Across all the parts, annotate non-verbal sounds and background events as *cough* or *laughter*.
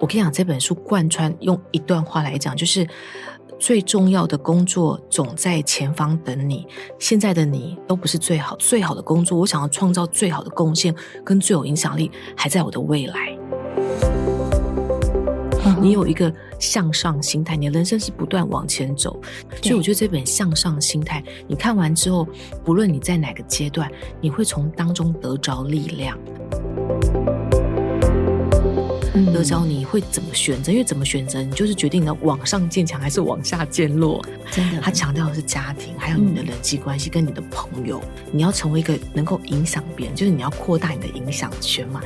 我跟你讲，这本书贯穿用一段话来讲，就是最重要的工作总在前方等你。现在的你都不是最好，最好的工作，我想要创造最好的贡献跟最有影响力，还在我的未来。你有一个向上心态，你的人生是不断往前走。所以我觉得这本向上心态，你看完之后，不论你在哪个阶段，你会从当中得着力量。得着你会怎么选择？因为怎么选择，你就是决定你要往上渐强还是往下渐弱。真的，他强调的是家庭，还有你的人际关系跟你的朋友。你要成为一个能够影响别人，就是你要扩大你的影响圈嘛。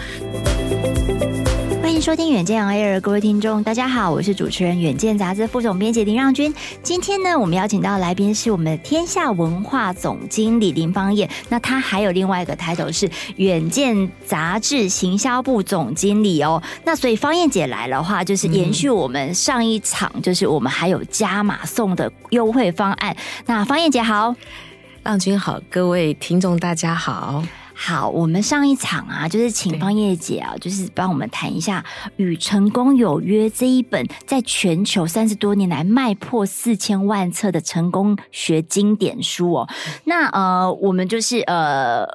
欢迎收听远见 Air，各位听众，大家好，我是主持人远见杂志副总编辑林让君。今天呢，我们邀请到的来宾是我们的天下文化总经理林芳燕。那他还有另外一个 title 是远见杂志行销部总经理哦。那所以芳燕姐来的话，就是延续我们上一场，就是我们还有加码送的优惠方案。那芳燕姐好，让君好，各位听众大家好。好，我们上一场啊，就是请方叶姐啊，就是帮我们谈一下《与成功有约》这一本在全球三十多年来卖破四千万册的成功学经典书哦。那呃，我们就是呃。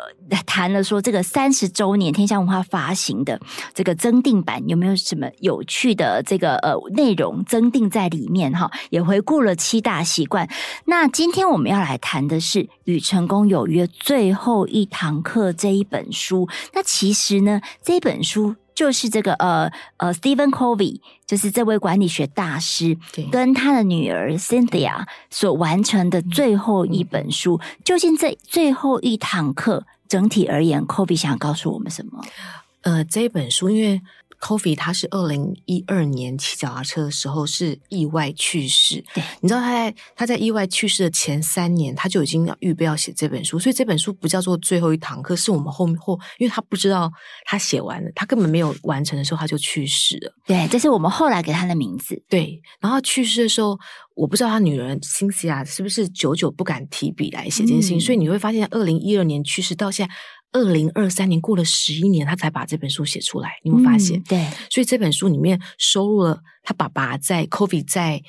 谈了说这个三十周年天下文化发行的这个增订版有没有什么有趣的这个呃内容增订在里面哈？也回顾了七大习惯。那今天我们要来谈的是《与成功有约》最后一堂课这一本书。那其实呢，这本书就是这个呃呃 Stephen Covey，就是这位管理学大师跟他的女儿 Cynthia 所完成的最后一本书。究竟这最后一堂课？整体而言，Kobe 想告诉我们什么？呃，这本书因为 Covey 他是二零一二年骑脚踏车的时候是意外去世。对，你知道他在他在意外去世的前三年，他就已经要预备要写这本书，所以这本书不叫做最后一堂课，是我们后面后，因为他不知道他写完了，他根本没有完成的时候他就去世了。对，这是我们后来给他的名字。对，然后去世的时候，我不知道他女儿 Cynthia 是不是久久不敢提笔来写这件事情，嗯、所以你会发现，二零一二年去世到现在。二零二三年过了十一年，他才把这本书写出来。你有没有发现？嗯、对，所以这本书里面收录了他爸爸在 Covey 在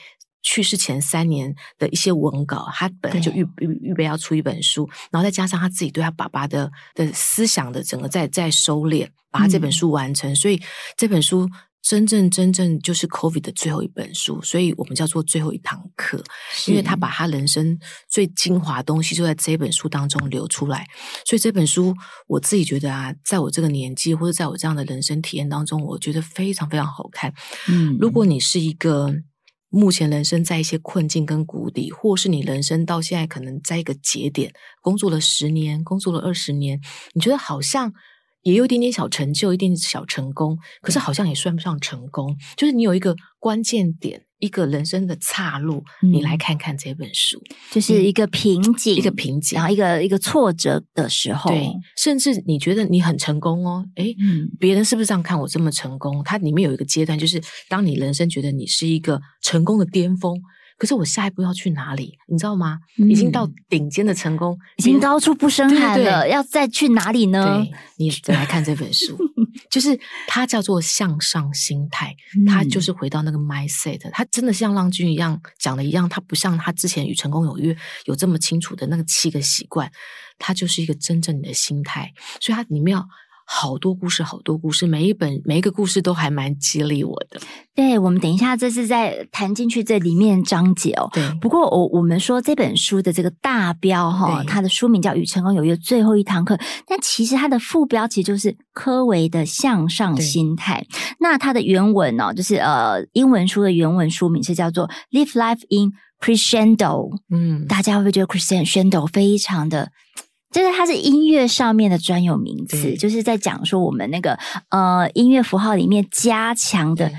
去世前三年的一些文稿。他本来就预预预备要出一本书，然后再加上他自己对他爸爸的的思想的整个在在收敛，把他这本书完成。嗯、所以这本书。真正真正就是 COVID 的最后一本书，所以我们叫做最后一堂课，因为他把他人生最精华的东西就在这本书当中流出来。所以这本书我自己觉得啊，在我这个年纪或者在我这样的人生体验当中，我觉得非常非常好看。嗯，如果你是一个目前人生在一些困境跟谷底，或是你人生到现在可能在一个节点，工作了十年，工作了二十年，你觉得好像。也有一点点小成就，一点点小成功，可是好像也算不上成功。嗯、就是你有一个关键点，一个人生的岔路，嗯、你来看看这本书，就是一个瓶颈，一个瓶颈，然后一个一个挫折的时候，对，甚至你觉得你很成功哦，诶，嗯、别人是不是这样看我这么成功？它里面有一个阶段，就是当你人生觉得你是一个成功的巅峰。可是我下一步要去哪里？你知道吗？嗯、已经到顶尖的成功，已经高处不胜寒了。对对对，要再去哪里呢？对，你再来看这本书，*laughs* 就是它叫做向上心态，它就是回到那个 mindset。它真的像浪君一样讲的一样，它不像他之前与成功有约有这么清楚的那个七个习惯，它就是一个真正的心态。所以它里面要。好多故事，好多故事，每一本每一个故事都还蛮激励我的。对，我们等一下这是在谈进去这里面章节哦。对，不过我我们说这本书的这个大标哈，对它的书名叫《与成功有约最后一堂课》，但其实它的副标其实就是科维的向上心态。那它的原文呢、哦，就是呃英文书的原文书名是叫做《Live Life in Crescendo》。嗯，大家会不会觉得 Crescendo 非常的？就是它是音乐上面的专有名词，就是在讲说我们那个呃音乐符号里面加强的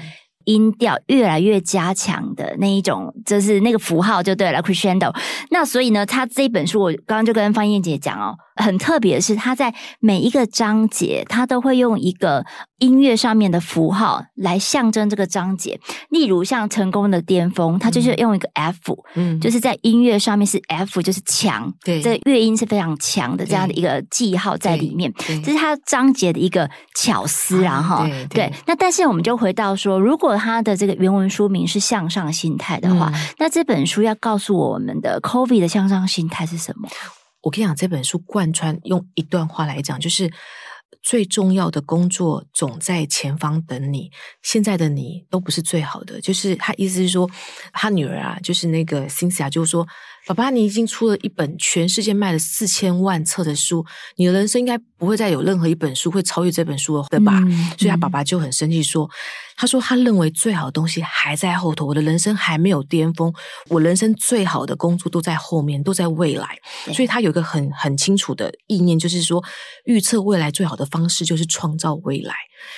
音调越来越加强的那一种，就是那个符号就对了，crescendo。那所以呢，他这本书我刚刚就跟方燕姐讲哦，很特别的是，他在每一个章节，他都会用一个音乐上面的符号来象征这个章节。例如像成功的巅峰，他就是用一个 F，嗯，就是在音乐上面是 F，就是强，对，这个乐音是非常强的这样的一个记号在里面，这是他章节的一个巧思啊哈。对，那但是我们就回到说，如果他的这个原文书名是向上心态的话，嗯、那这本书要告诉我们的 COVID 的向上心态是什么？我跟你讲，这本书贯穿用一段话来讲，就是最重要的工作总在前方等你。现在的你都不是最好的，就是他意思是说，他女儿啊，就是那个辛霞就是说。爸爸，你已经出了一本全世界卖了四千万册的书，你的人生应该不会再有任何一本书会超越这本书了，对吧？嗯，所以他爸爸就很生气说：“他说他认为最好的东西还在后头，我的人生还没有巅峰，我人生最好的工作都在后面，都在未来。所以他有一个很很清楚的意念，就是说预测未来最好的方式就是创造未来。”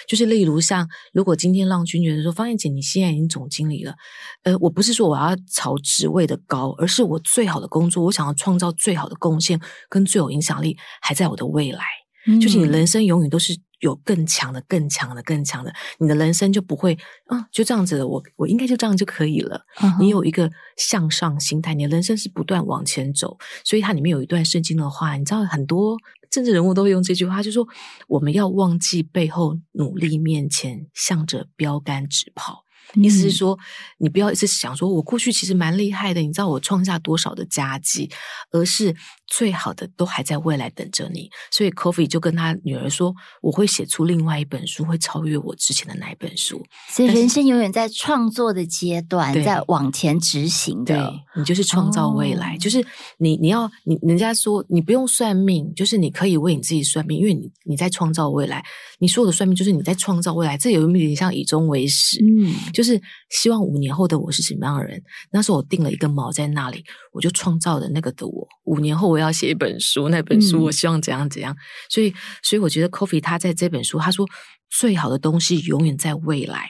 就是例如像，如果今天让君觉得说，方燕姐你现在已经总经理了，呃，我不是说我要朝职位的高，而是我最好的工作，我想要创造最好的贡献跟最有影响力，还在我的未来。嗯、就是你人生永远都是有更强的、更强的、更强的，你的人生就不会，啊，就这样子了，我我应该就这样就可以了。嗯、你有一个向上心态，你的人生是不断往前走。所以它里面有一段圣经的话，你知道很多。政治人物都会用这句话，就说我们要忘记背后，努力面前，向着标杆直跑。意思是说，你不要一直想说，我过去其实蛮厉害的，你知道我创下多少的佳绩，而是最好的都还在未来等着你。所以，Kofi 就跟他女儿说，我会写出另外一本书，会超越我之前的那一本书。所以，人生永远在创作的阶段，在往前执行的。对，你就是创造未来，哦、就是你你要你人家说你不用算命，就是你可以为你自己算命，因为你你在创造未来。你说的算命就是你在创造未来，这有一点像以终为始，嗯。就是希望五年后的我是什么样的人？那时候我定了一个锚在那里，我就创造了那个的我。五年后我要写一本书，那本书我希望怎样怎样。嗯、所以，所以我觉得 Coffee 他在这本书他说，最好的东西永远在未来。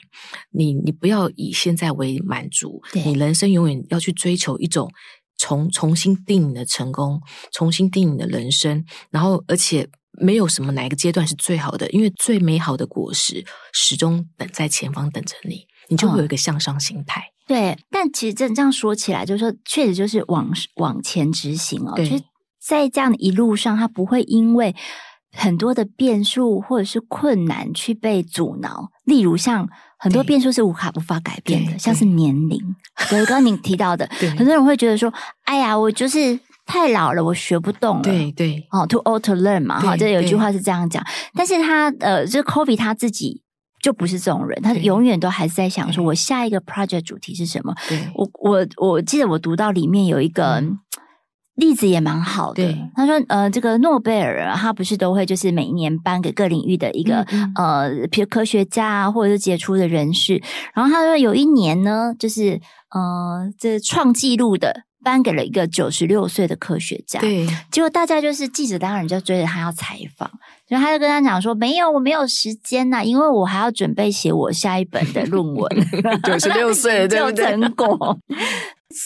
你你不要以现在为满足，你人生永远要去追求一种重重新定你的成功，重新定你的人生。然后，而且没有什么哪一个阶段是最好的，因为最美好的果实始终等在前方等着你。你就会有一个向上心态，哦，对。但其实这这样说起来，就是说，确实就是往往前执行哦。在这样的一路上，他不会因为很多的变数或者是困难去被阻挠。例如，像很多变数是无法无法改变的，像是年龄。对，刚刚您提到的，对很多人会觉得说：“哎呀，我就是太老了，我学不动了。”对对。哦，too old to learn 嘛，哈，这有一句话是这样讲。但是他呃，这 Kobe 他自己。就不是这种人，他永远都还是在想说，我下一个 project 主题是什么？对我我我记得我读到里面有一个例子也蛮好的。他说，呃，这个诺贝尔他不是都会就是每一年颁给各领域的一个嗯嗯呃，比如科学家啊，或者是杰出的人士。然后他说有一年呢，就是呃，这创纪录的颁给了一个九十六岁的科学家。对，结果大家就是记者，当然就追着他要采访。所以他就跟他讲说：“没有，我没有时间呐，因为我还要准备写我下一本的论文。*laughs* 九十六岁，*laughs* 对不对？成果。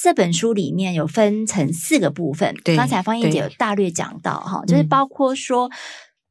这本书里面有分成四个部分，对刚才方燕姐有大略讲到哈，就是包括说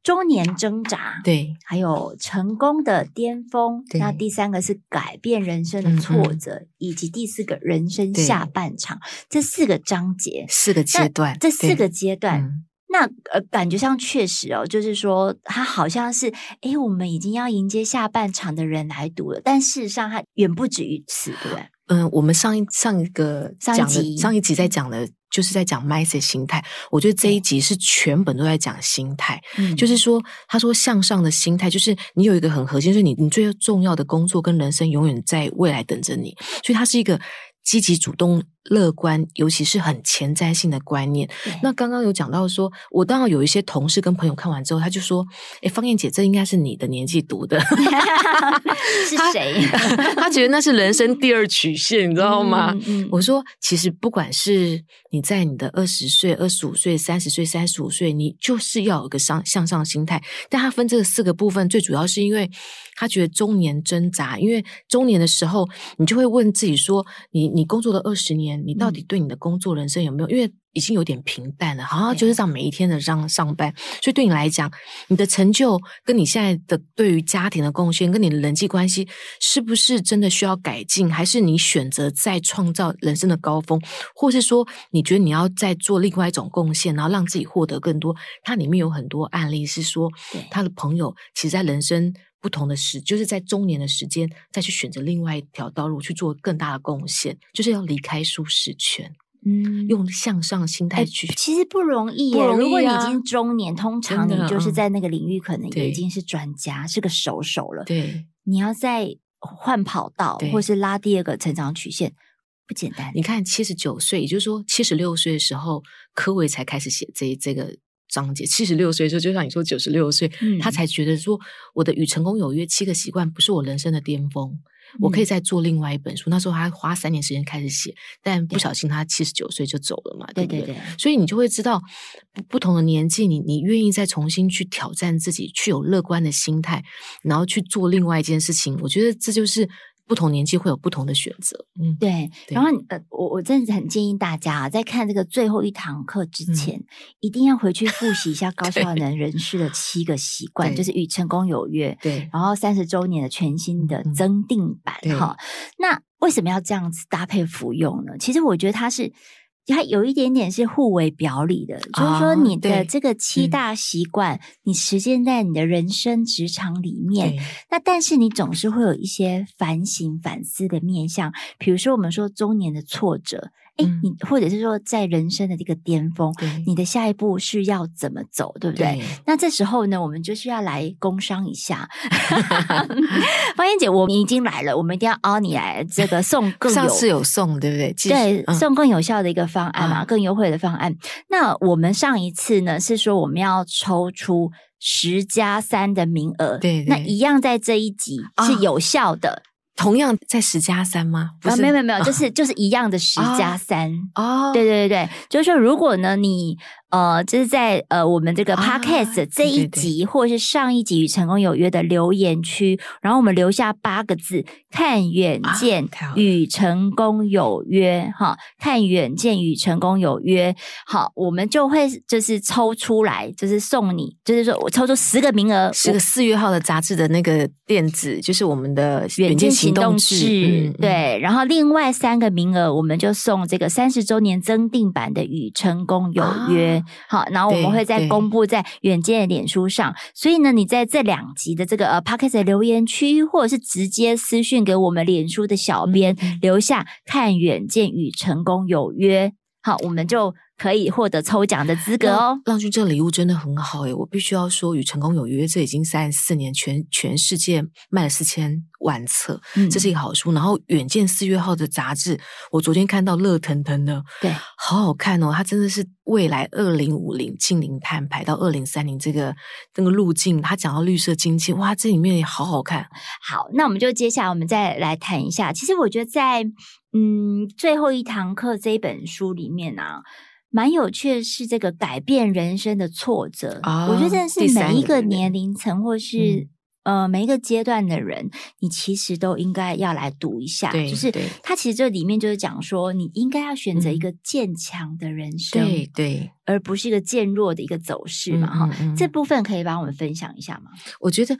中年挣扎，对，还有成功的巅峰。那第三个是改变人生的挫折，嗯、以及第四个人生下半场。对这四个章节，四个阶段，这四个阶段。”那呃，感觉上确实哦，就是说，他好像是，诶，我们已经要迎接下半场的人来读了，但事实上，他远不止于此，对不对？嗯，我们上一上一个上一集上一集在讲的，就是在讲 mindset 心态。我觉得这一集是全本都在讲心态，嗯，就是说，他说向上的心态，就是你有一个很核心，就是你你最重要的工作跟人生永远在未来等着你，所以它是一个积极主动。乐观，尤其是很前瞻性的观念。那刚刚有讲到说，我当然有一些同事跟朋友看完之后，他就说：“哎，方燕姐，这应该是你的年纪读的，*laughs* 是谁？他，*laughs* 他觉得那是人生第二曲线，你知道吗？”嗯嗯、我说：“其实不管是你在你的二十岁、二十五岁、三十岁、三十五岁，你就是要有个向向上心态。但他分这个四个部分，最主要是因为他觉得中年挣扎，因为中年的时候，你就会问自己说：你你工作了二十年。”年，你到底对你的工作人生有没有？因为已经有点平淡了，好像就是这样每一天的上上班。所以对你来讲，你的成就跟你现在的对于家庭的贡献，跟你的人际关系，是不是真的需要改进？还是你选择再创造人生的高峰？或是说，你觉得你要再做另外一种贡献，然后让自己获得更多？它里面有很多案例是说，他的朋友其实，在人生。不同的时，就是在中年的时间，再去选择另外一条道路去做更大的贡献，就是要离开舒适圈，嗯，用向上心态去。其实不容易耶，易啊，如果你已经中年，通常你就是在那个领域，可能也已经是专家，是个熟手了。对，你要再换跑道，或是拉第二个成长曲线，不简单。你看，七十九岁，也就是说七十六岁的时候，科维才开始写这这个。章节七十六岁的时候，就像你说九十六岁，嗯，他才觉得说我的与成功有约七个习惯不是我人生的巅峰，嗯，我可以再做另外一本书。那时候他花三年时间开始写，但不小心他七十九岁就走了嘛，对不对？对对对。所以你就会知道不，不同的年纪，你你愿意再重新去挑战自己，去有乐观的心态，然后去做另外一件事情。我觉得这就是。不同年纪会有不同的选择，嗯，对。然后，呃，我我真的很建议大家啊，在看这个最后一堂课之前，嗯，一定要回去复习一下 *laughs* 高效能人士的七个习惯，就是与成功有约。对。然后三十周年的全新的增订版，哈。那为什么要这样子搭配服用呢？其实我觉得它是。它有一点点是互为表里的，就是说你的这个七大习惯，嗯、你实践在你的人生职场里面，那但是你总是会有一些反省反思的面向，比如说我们说中年的挫折。哎，你或者是说，在人生的这个巅峰，你的下一步是要怎么走，对不对？对，那这时候呢，我们就是要来工商一下。*laughs* 方燕姐，我们已经来了，我们一定要凹你来这个送 *laughs* 更有，上次有送，对不对？对，嗯、送更有效的一个方案嘛，更优惠的方案。那我们上一次呢，是说我们要抽出十加三的名额，对，对，那一样在这一集是有效的。同样在十加三吗？啊，没有没有没有，就是就是一样的十加三。哦，对对对对，就是说，如果呢你。呃，就是在呃我们这个 podcast 这一集，或者是上一集与成功有约的留言区，然后我们留下八个字：看远见与成功有约。哈、啊，看远见与成功有约。好，我们就会就是抽出来，就是送你，就是说我抽出十个名额，十个四月号的杂志的那个电子，就是我们的远见行动志。嗯、对，然后另外三个名额，我们就送这个三十周年增订版的与成功有约。啊好，然后我们会再公布在远见的脸书上，所以呢，你在这两集的这个呃 Podcast 的留言区，或者是直接私讯给我们脸书的小编，嗯、留下看远见与成功有约，好，我们就。可以获得抽奖的资格哦！浪君，这个礼物真的很好诶，我必须要说，与成功有约，这已经三十四年，全全世界卖了四千万册，嗯，这是一个好书。然后远见四月号的杂志，我昨天看到热腾腾的，对，好好看哦！它真的是未来二零五零净零碳排到二零三零这个这个路径，它讲到绿色经济，哇，这里面也好好看。好，那我们就接下来我们再来谈一下。其实我觉得在嗯最后一堂课这一本书里面呢、啊。蛮有趣的是，这个改变人生的挫折，哦、我觉得真的是每一个年龄层或是呃每一个阶段的人，你其实都应该要来读一下。就是它其实这里面就是讲说，你应该要选择一个渐强的人生，对对，而不是一个渐弱的一个走势嘛。哈、嗯嗯嗯，这部分可以帮我们分享一下吗？我觉得。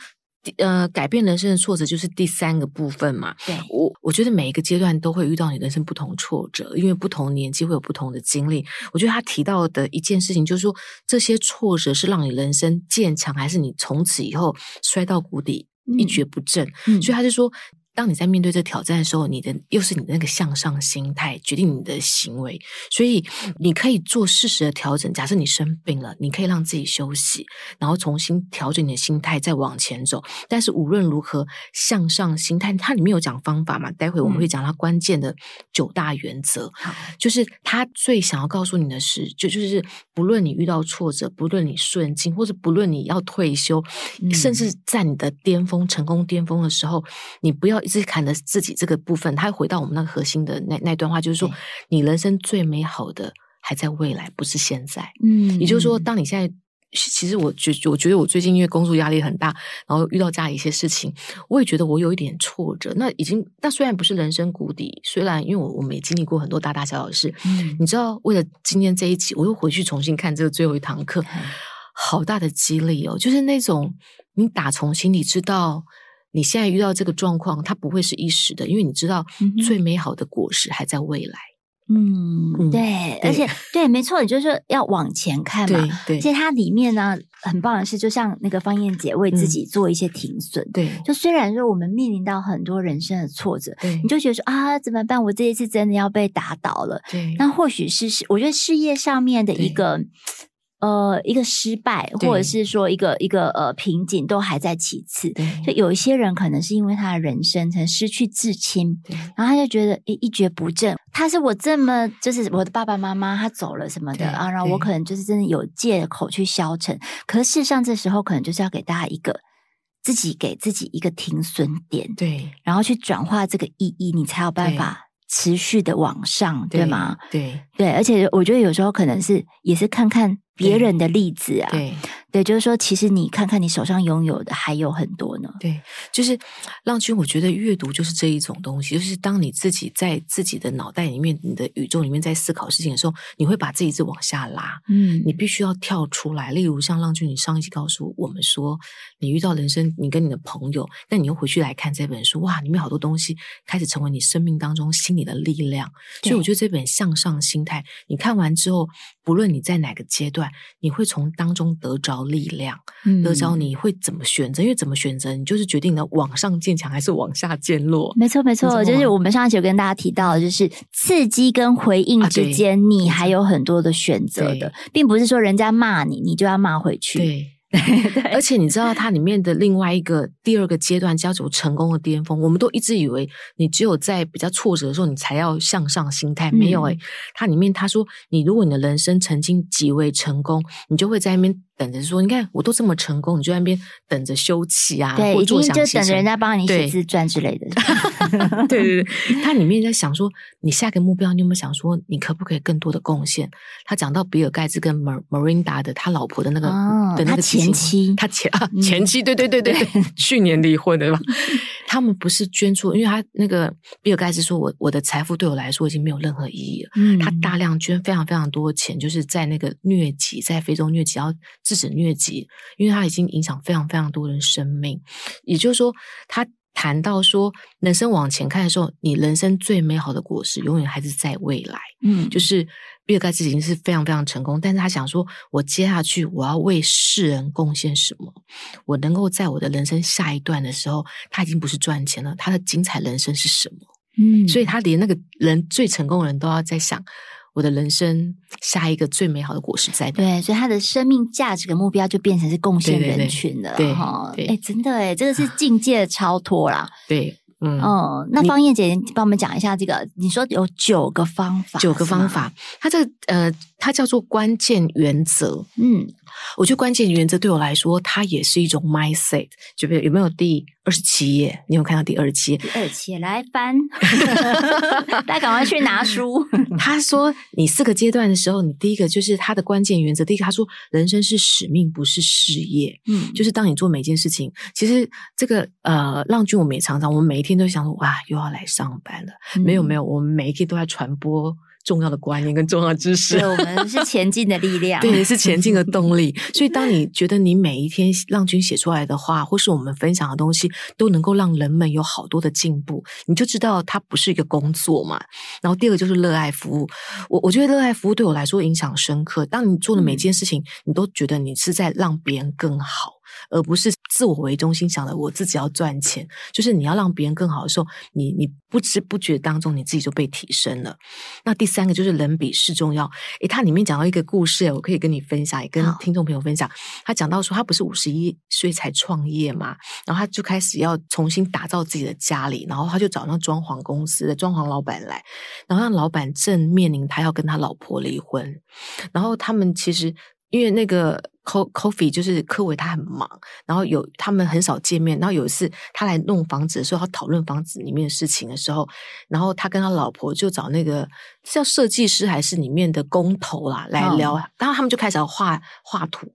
呃，改变人生的挫折就是第三个部分嘛。对，我我觉得每一个阶段都会遇到你人生不同挫折，因为不同年纪会有不同的经历。我觉得他提到的一件事情就是说，这些挫折是让你人生渐强，还是你从此以后摔到谷底一蹶不振？嗯，所以他就说。当你在面对这挑战的时候，你的又是你的那个向上心态决定你的行为，所以你可以做适时的调整。假设你生病了，你可以让自己休息，然后重新调整你的心态，再往前走。但是无论如何，向上心态，它里面有讲方法嘛？待会我们会讲它关键的九大原则。嗯，就是他最想要告诉你的是，就就是不论你遇到挫折，不论你顺境，或者不论你要退休，嗯、甚至在你的巅峰、成功巅峰的时候，你不要。是看的自己这个部分，他回到我们那个核心的那那段话，就是说，你人生最美好的还在未来，不是现在。嗯，也就是说，当你现在其实我觉我觉得我最近因为工作压力很大，然后遇到家里一些事情，我也觉得我有一点挫折。那已经，那虽然不是人生谷底，虽然因为我我们也经历过很多大大小小的事，嗯，你知道，为了今天这一集，我又回去重新看这个最后一堂课，好大的激励哦！就是那种你打从心里知道，你现在遇到这个状况，它不会是一时的，因为你知道最美好的果实还在未来。嗯，对，对，而且对，没错，你就是要往前看嘛。对，其实它里面呢，很棒的是，就像那个方燕姐为自己做一些停损。嗯、对，就虽然说我们面临到很多人生的挫折，对，你就觉得说啊，怎么办？我这一次真的要被打倒了。对，那或许是是，我觉得事业上面的一个。呃，一个失败，或者是说一个一个呃瓶颈，都还在其次。就有一些人可能是因为他的人生曾失去至亲，然后他就觉得一一蹶不振。他是我这么，就是我的爸爸妈妈他走了什么的啊，然后我可能就是真的有借口去消沉。可是事实上，这时候可能就是要给大家一个自己给自己一个停损点，对，然后去转化这个意义，你才有办法持续的往上，对，对吗？对对，而且我觉得有时候可能是也是看看。别人的例子啊，对，对，就是说，其实你看看你手上拥有的还有很多呢。对，就是浪君，我觉得阅读就是这一种东西，就是当你自己在自己的脑袋里面、你的宇宙里面在思考事情的时候，你会把自己一直往下拉。嗯，你必须要跳出来。例如像浪君，你上一期告诉我们说，你遇到人生，你跟你的朋友，那你又回去来看这本书，哇，里面好多东西开始成为你生命当中心理的力量。所以我觉得这本《向上心态》，你看完之后，不论你在哪个阶段。你会从当中得着力量，嗯、得着你会怎么选择？因为怎么选择，你就是决定了往上渐强还是往下渐弱。没错，没错，就是我们上一期有跟大家提到，就是刺激跟回应之间，啊、你还有很多的选择的，并不是说人家骂你，你就要骂回去。对。*laughs* 对，而且你知道它里面的另外一个第二个阶段叫做成功的巅峰，我们都一直以为你只有在比较挫折的时候，你才要向上心态，没有诶、欸、它里面他说，你如果你的人生曾经极为成功，你就会在那边。等着说，你看我都这么成功，你就在那边等着休憩啊，对，或者就等着人家帮你写自传之类的。*laughs* *laughs* 对对对，他里面在想说，你下个目标，你有没有想说，你可不可以更多的贡献？他讲到比尔盖茨跟 Melinda 的他老婆的那个、哦、的那个前妻，他前啊前妻，对对对对去年离婚的对吧？*laughs* 他们不是捐出，因为他那个比尔盖茨说，我我的财富对我来说已经没有任何意义了。嗯，他大量捐非常非常多钱，就是在那个疟疾，在非洲疟疾，要制止疟疾，因为他已经影响非常非常多人生命。也就是说，他谈到说，人生往前看的时候，你人生最美好的果实永远还是在未来。嗯，就是。比尔盖茨已经是非常非常成功，但是他想说，我接下去我要为世人贡献什么？我能够在我的人生下一段的时候，他已经不是赚钱了，他的精彩人生是什么？嗯，所以他连那个人最成功的人都要在想，我的人生下一个最美好的果实在哪？对，所以他的生命价值跟目标就变成是贡献人群了。对，哎，真的哎，这个是境界超脱啦。对。嗯哦，那方燕姐帮我们讲一下这个。你说有九个方法，九个方法，它这个呃，它叫做关键原则。嗯，我觉得关键原则对我来说，它也是一种 mindset。就比如有没有第二十七页？你有看到第二十七页？第二十七页来翻，*laughs* 大家赶快去拿书。*laughs* 他说，你四个阶段的时候，你第一个就是他的关键原则。第一个，他说人生是使命，不是事业。嗯，就是当你做每件事情，其实这个呃，浪君我们也常常，我们每一天都想说，哇，又要来上班了。嗯、没有没有，我们每一天都在传播。重要的观念跟重要知识，对，我们是前进的力量，对，是前进的动力。*laughs* 所以，当你觉得你每一天浪君写出来的话，或是我们分享的东西，都能够让人们有好多的进步，你就知道它不是一个工作嘛。然后，第二个就是热爱服务。我我觉得热爱服务对我来说影响深刻。当你做的每件事情，你都觉得你是在让别人更好。而不是自我为中心，想着我自己要赚钱。就是你要让别人更好的时候，你你不知不觉当中，你自己就被提升了。那第三个就是人比事重要。诶，他里面讲到一个故事，我可以跟你分享，也跟听众朋友分享。他讲到说，他不是五十一岁才创业嘛，然后他就开始要重新打造自己的家里，然后他就找那装潢公司的装潢老板来，然后让老板正面临他要跟他老婆离婚，然后他们其实。因为那个 Coffee 就是柯伟，他很忙，然后有他们很少见面。然后有一次他来弄房子的时候，他讨论房子里面的事情的时候，然后他跟他老婆就找那个是叫设计师还是里面的工头啦来聊，哦、然后他们就开始要画画图，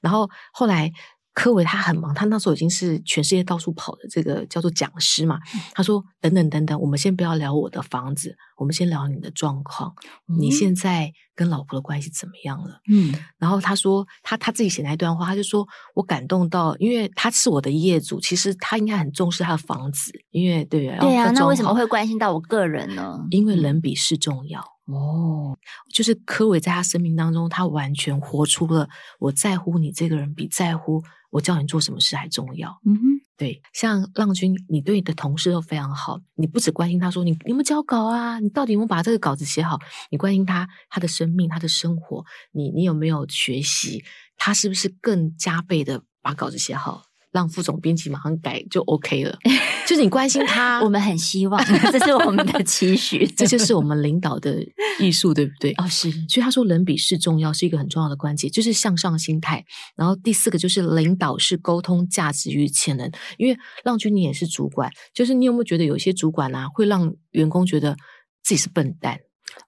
然后后来。柯维他很忙，他那时候已经是全世界到处跑的这个叫做讲师嘛。他说：“等等等等，我们先不要聊我的房子，我们先聊你的状况。嗯、你现在跟老婆的关系怎么样了？”嗯，然后他说他他自己写那一段话，他就说我感动到，因为他是我的业主，其实他应该很重视他的房子，因为对对啊，那为什么会关心到我个人呢？因为人比事重要。哦，就是柯伟在他生命当中，他完全活出了我在乎你这个人比在乎。我叫你做什么事还重要，嗯哼，对，像浪君，你对你的同事都非常好，你不只关心他说你有没有交稿啊，你到底有没有把这个稿子写好，你关心他他的生命，他的生活，你你有没有学习，他是不是更加倍的把稿子写好？让副总编辑马上改就 OK 了，*laughs* 就是你关心他，我们很希望，*laughs* 这是我们的期许，*laughs* 这就是我们领导的艺术，对不对？哦，是。所以他说，人比事重要是一个很重要的关键，就是向上心态。然后第四个就是领导是沟通价值与潜能，因为浪君你也是主管，就是你有没有觉得有些主管啊会让员工觉得自己是笨蛋？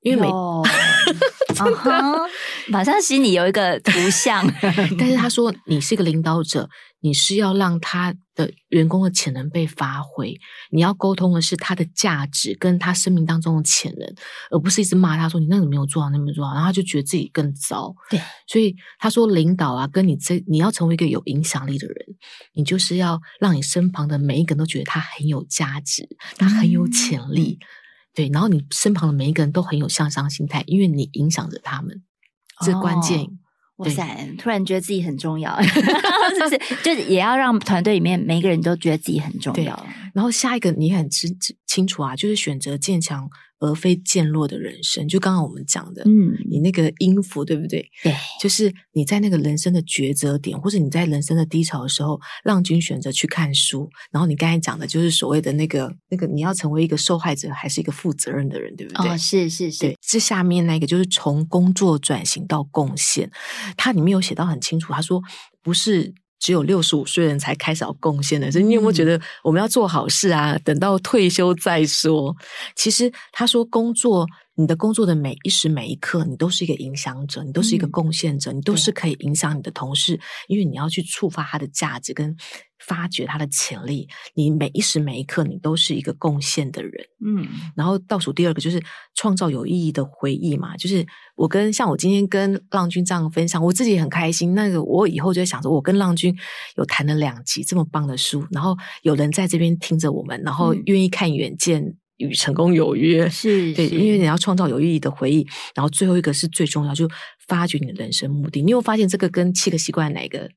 因为每啊哈，马上心里有一个图像，*laughs* 但是他说你是一个领导者。你是要让他的员工的潜能被发挥，你要沟通的是他的价值跟他生命当中的潜能，而不是一直骂他说你那个没有做好，那个没有做好，然后他就觉得自己更糟。对，所以他说领导啊，跟你这你要成为一个有影响力的人，你就是要让你身旁的每一个人都觉得他很有价值，他很有潜力。嗯、对，然后你身旁的每一个人都很有向上心态，因为你影响着他们，这关键。哦哇塞！突然觉得自己很重要，*laughs* 是不是？就是也要让团队里面每一个人都觉得自己很重要。然后下一个你很清清楚啊，就是选择建强而非渐落的人生。就刚刚我们讲的，嗯，你那个音符对不对？对，就是你在那个人生的抉择点，或者你在人生的低潮的时候，让君选择去看书。然后你刚才讲的就是所谓的那个那个，你要成为一个受害者还是一个负责任的人，对不对？哦，是是是。对，这下面那个就是从工作转型到贡献，它里面有写到很清楚，他说不是。只有六十五岁人才开始要贡献的，所以你有没有觉得我们要做好事啊？等到退休再说。其实他说，工作，你的工作的每一时每一刻，你都是一个影响者，你都是一个贡献者，嗯、你都是可以影响你的同事，因为你要去触发他的价值跟。发掘他的潜力，你每一时每一刻，你都是一个贡献的人。嗯，然后倒数第二个就是创造有意义的回忆嘛，就是我跟像我今天跟浪君这样分享，我自己很开心。那个我以后就会想着，我跟浪君有谈了两集这么棒的书，然后有人在这边听着我们，然后愿意看远见与成功有约，是对，因为你要创造有意义的回忆。然后最后一个是最重要，就发掘你的人生目的。你有发现这个跟七个习惯哪个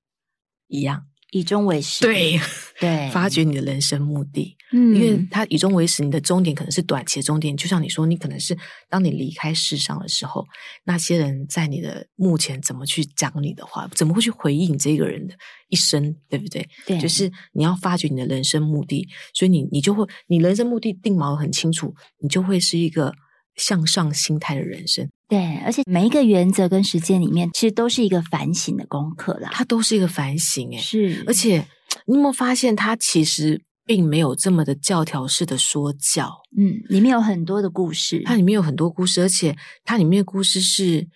一样？以终为始，对 *laughs* 对，发掘你的人生目的，嗯，因为他以终为始，你的终点可能是短期的终点，就像你说，你可能是当你离开世上的时候，那些人在你的墓前怎么去讲你的话，怎么会去回应你这个人的一生，对不对？对，就是你要发掘你的人生目的，所以你你就会，你人生目的定锚很清楚，你就会是一个。向上心态的人生，对，而且每一个原则跟实践里面，其实都是一个反省的功课啦。它都是一个反省，诶是。而且你有没有发现，它其实并没有这么的教条式的说教。嗯，里面有很多的故事，它里面有很多故事，而且它里面的故事是，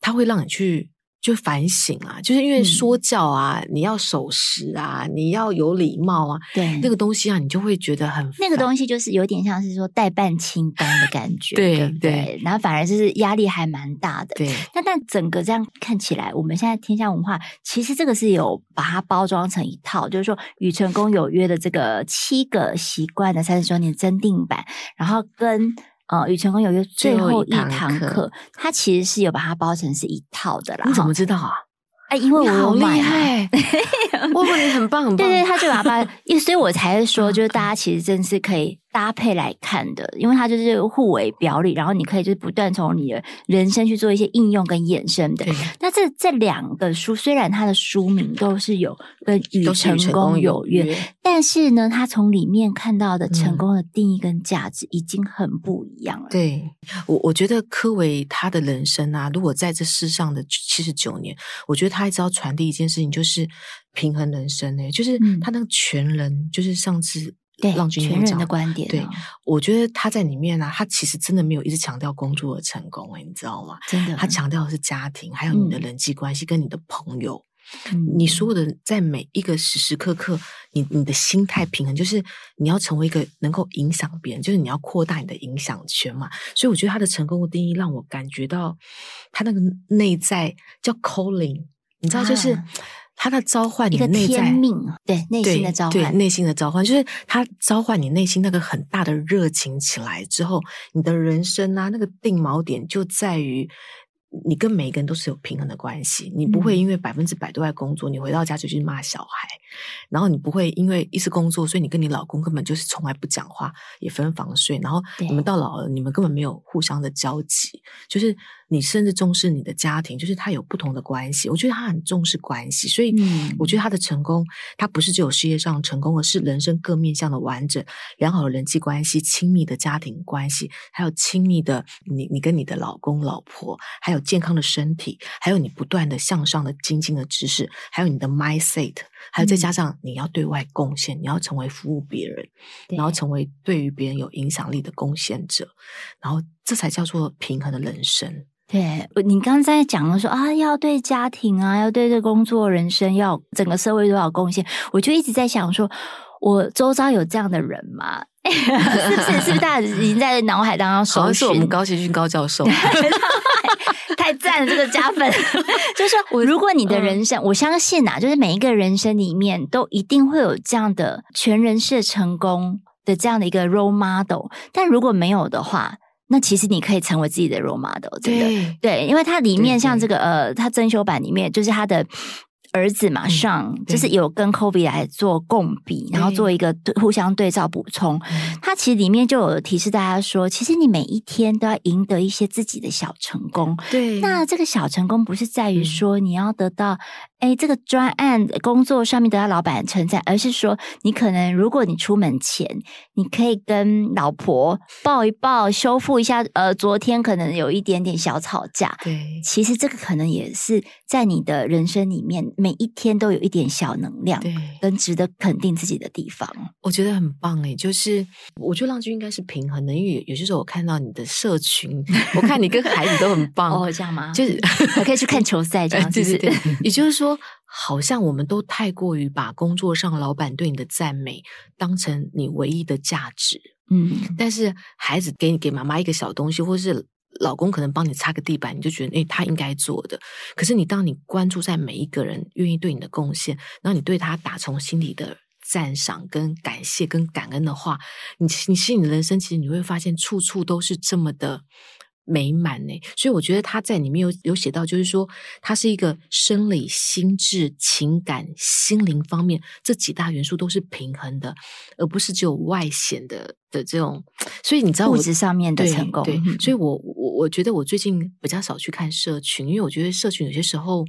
它会让你去。就反省啊，就是因为说教啊，嗯、你要守时啊，你要有礼貌啊，对那个东西啊，你就会觉得很那个东西就是有点像是说代办清单的感觉，对对，对，然后反而就是压力还蛮大的，对。那但整个这样看起来，我们现在天下文化其实这个是有把它包装成一套，就是说与成功有约的这个七个习惯的三十周年增订版，然后跟。呃，与成功有约最后一堂课，它其实是有把它包成是一套的啦。你怎么知道啊？哎，因为我有买，我觉得你很棒很 *laughs* 棒。对对，他就把它包，*laughs* 所以我才说，就是大家其实真是可以搭配来看的，因为它就是互为表里，然后你可以就是不断从你的人生去做一些应用跟衍生的。那这这两个书虽然它的书名都是有跟与成功有约，但是呢，他从里面看到的成功的定义跟价值已经很不一样了。对，我我觉得柯维他的人生啊，如果在这世上的七十九年，我觉得他一直要传递一件事情，就是平衡人生呢、欸，就是他那个全人，嗯、就是上次。对，全人的观点。对，我觉得他在里面呢、啊，他其实真的没有一直强调工作的成功，哎，你知道吗？真的，他强调的是家庭，还有你的人际关系，跟你的朋友。嗯、你所有的在每一个时时刻刻，你你的心态平衡，就是你要成为一个能够影响别人，就是你要扩大你的影响圈嘛。所以我觉得他的成功的定义让我感觉到，他那个内在叫 calling，你知道，就是。啊他在召唤，你的内在，对内心的召唤，对内心的召唤，就是他召唤你内心那个很大的热情起来之后，你的人生啊，那个定锚点就在于你跟每一个人都是有平衡的关系，你不会因为百分之百都在工作，你回到家就去骂小孩，然后你不会因为一直工作，所以你跟你老公根本就是从来不讲话，也分房睡，然后你们到老了，你们根本没有互相的交集，就是。你甚至重视你的家庭，就是他有不同的关系。我觉得他很重视关系，所以我觉得他的成功，他不是只有事业上成功，而是人生各面向的完整、良好的人际关系、亲密的家庭关系，还有亲密的你、你跟你的老公、老婆，还有健康的身体，还有你不断的向上的精进的知识，还有你的 mindset，还有再加上你要对外贡献，你要成为服务别人，然后成为对于别人有影响力的贡献者，然后这才叫做平衡的人生。对，你刚才讲了说啊，要对家庭啊，要对这工作、人生，要整个社会都要贡献。我就一直在想说，我周遭有这样的人吗？*laughs* 是不是？是不是大家已经在脑海当中？好像是我们高奇俊高教授，*laughs* 太赞了，这个加分。*laughs* 就是说，如果你的人生，我相信啊，就是每一个人生里面都一定会有这样的全人式成功的这样的一个 role model，但如果没有的话。那其实你可以成为自己的 role model，真的对，对，因为它里面像这个呃，它增修版里面就是它的。儿子马上就是有跟 Covey 来做共比，然后做一个互相对照补充。他其实里面就有提示大家说，其实你每一天都要赢得一些自己的小成功。对，那这个小成功不是在于说你要得到哎这个专案工作上面得到老板的称赞，而是说你可能如果你出门前，你可以跟老婆抱一抱，修复一下呃昨天可能有一点点小吵架。对，其实这个可能也是在你的人生里面。每一天都有一点小能量，对，跟值得肯定自己的地方，我觉得很棒哎。就是我觉得浪均应该是平衡的，因为有些时候我看到你的社群，我看你跟孩子都很 *laughs* 棒哦，这样吗？就是还可以去看球赛 *laughs* 这样子，对对对。也就是说，好像我们都太过于把工作上老板对你的赞美当成你唯一的价值，嗯，但是孩子给你给妈妈一个小东西，或是。老公可能帮你擦个地板，你就觉得诶，他应该做的。可是你当你关注在每一个人愿意对你的贡献，然后你对他打从心里的赞赏、跟感谢、跟感恩的话，你你其实你的人生其实你会发现处处都是这么的。美满呢，所以我觉得他在里面有有写到，就是说他是一个生理、心智、情感、心灵方面这几大元素都是平衡的，而不是只有外显的的这种。所以你知道我，物质上面的成功，对，对，所以我我我觉得我最近比较少去看社群，因为我觉得社群有些时候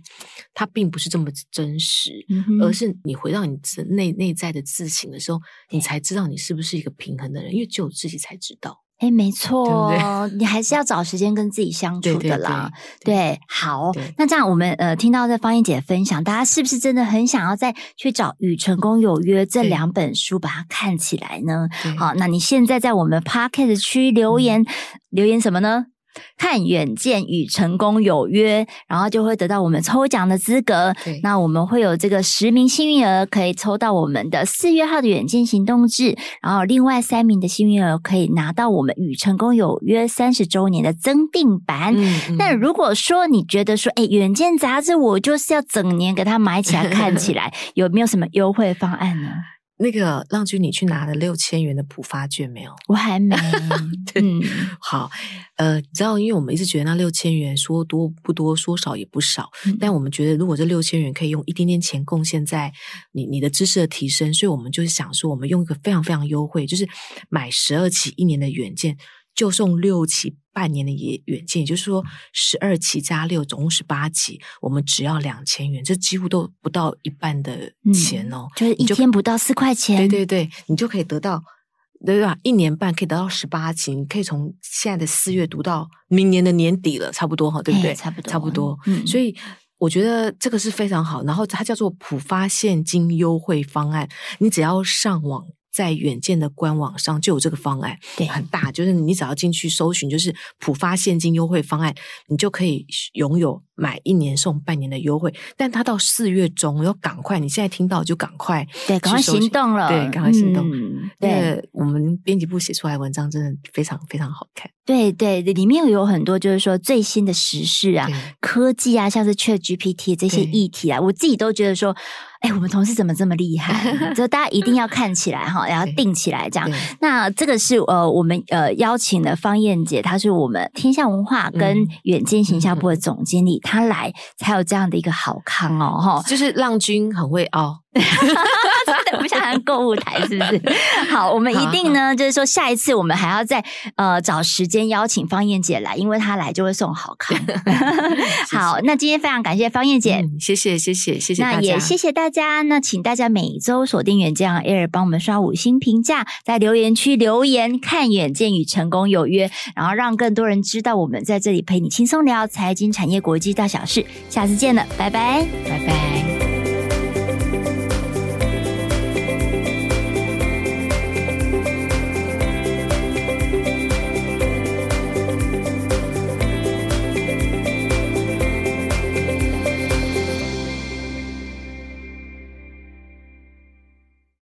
它并不是这么真实，嗯、而是你回到你自内内在的自省的时候，你才知道你是不是一个平衡的人，因为只有自己才知道。哎，没错，对对，你还是要找时间跟自己相处的啦。对，好，那这样我们呃听到这方燕姐的分享，大家是不是真的很想要再去找《与成功有约》这两本书把它看起来呢？好，那你现在在我们 Podcast 区留言，留言什么呢？看远见与成功有约，然后就会得到我们抽奖的资格。那我们会有这个十名幸运儿可以抽到我们的四月号的远见行动志，然后另外三名的幸运儿可以拿到我们与成功有约三十周年的增订版。嗯嗯。那如果说你觉得说，哎，远见杂志我就是要整年给它买起来 *laughs* 看起来，有没有什么优惠方案呢？那个浪君，你去拿了六千元的普发券没有？我还没。*laughs* 对，嗯、好，呃，你知道，因为我们一直觉得那六千元说多不多，说少也不少，嗯、但我们觉得如果这六千元可以用一点点钱贡献在你你的知识的提升，所以我们就是想说，我们用一个非常非常优惠，就是买十二期一年的远见，就送六期半年的远远见，也就是说十二期加六，总共十八期，我们只要两千元，这几乎都不到一半的钱哦，嗯、就是一天不到四块钱，对对对，你就可以得到，对吧？一年半可以得到十八期，你可以从现在的四月读到明年的年底了，差不多哈，对不对？差不多，差不多。嗯，所以我觉得这个是非常好，然后它叫做普发现金优惠方案，你只要上网。在远见的官网上就有这个方案，对，很大，就是你只要进去搜寻，就是浦发现金优惠方案，你就可以拥有买一年送半年的优惠。但它到四月中要赶快，你现在听到就赶快，对，赶快行动了，对，赶快行动。嗯、对，我们编辑部写出来文章真的非常非常好看。对对，里面有很多就是说最新的时事啊、科技啊，像是 ChatGPT 这些议题啊，我自己都觉得说。哎，我们同事怎么这么厉害？*laughs* 就大家一定要看起来哈，然后定起来这样。那这个是呃，我们呃邀请的方燕姐，她是我们天下文化跟远见行销 *laughs* 部的总经理，她来才有这样的一个好康哦哈。就是浪君很会凹。*laughs* 不像购物台是不是？*laughs* 好，我们一定呢，就是说下一次我们还要再呃找时间邀请方燕姐来，因为她来就会送好康。*laughs* 好，那今天非常感谢方燕姐，谢谢谢谢谢谢，那也谢谢大家。那请大家每周锁定远见 Air，帮我们刷五星评价，在留言区留言，看远见与成功有约，然后让更多人知道我们在这里陪你轻松聊财经产业国际大小事。下次见了，拜拜，拜拜。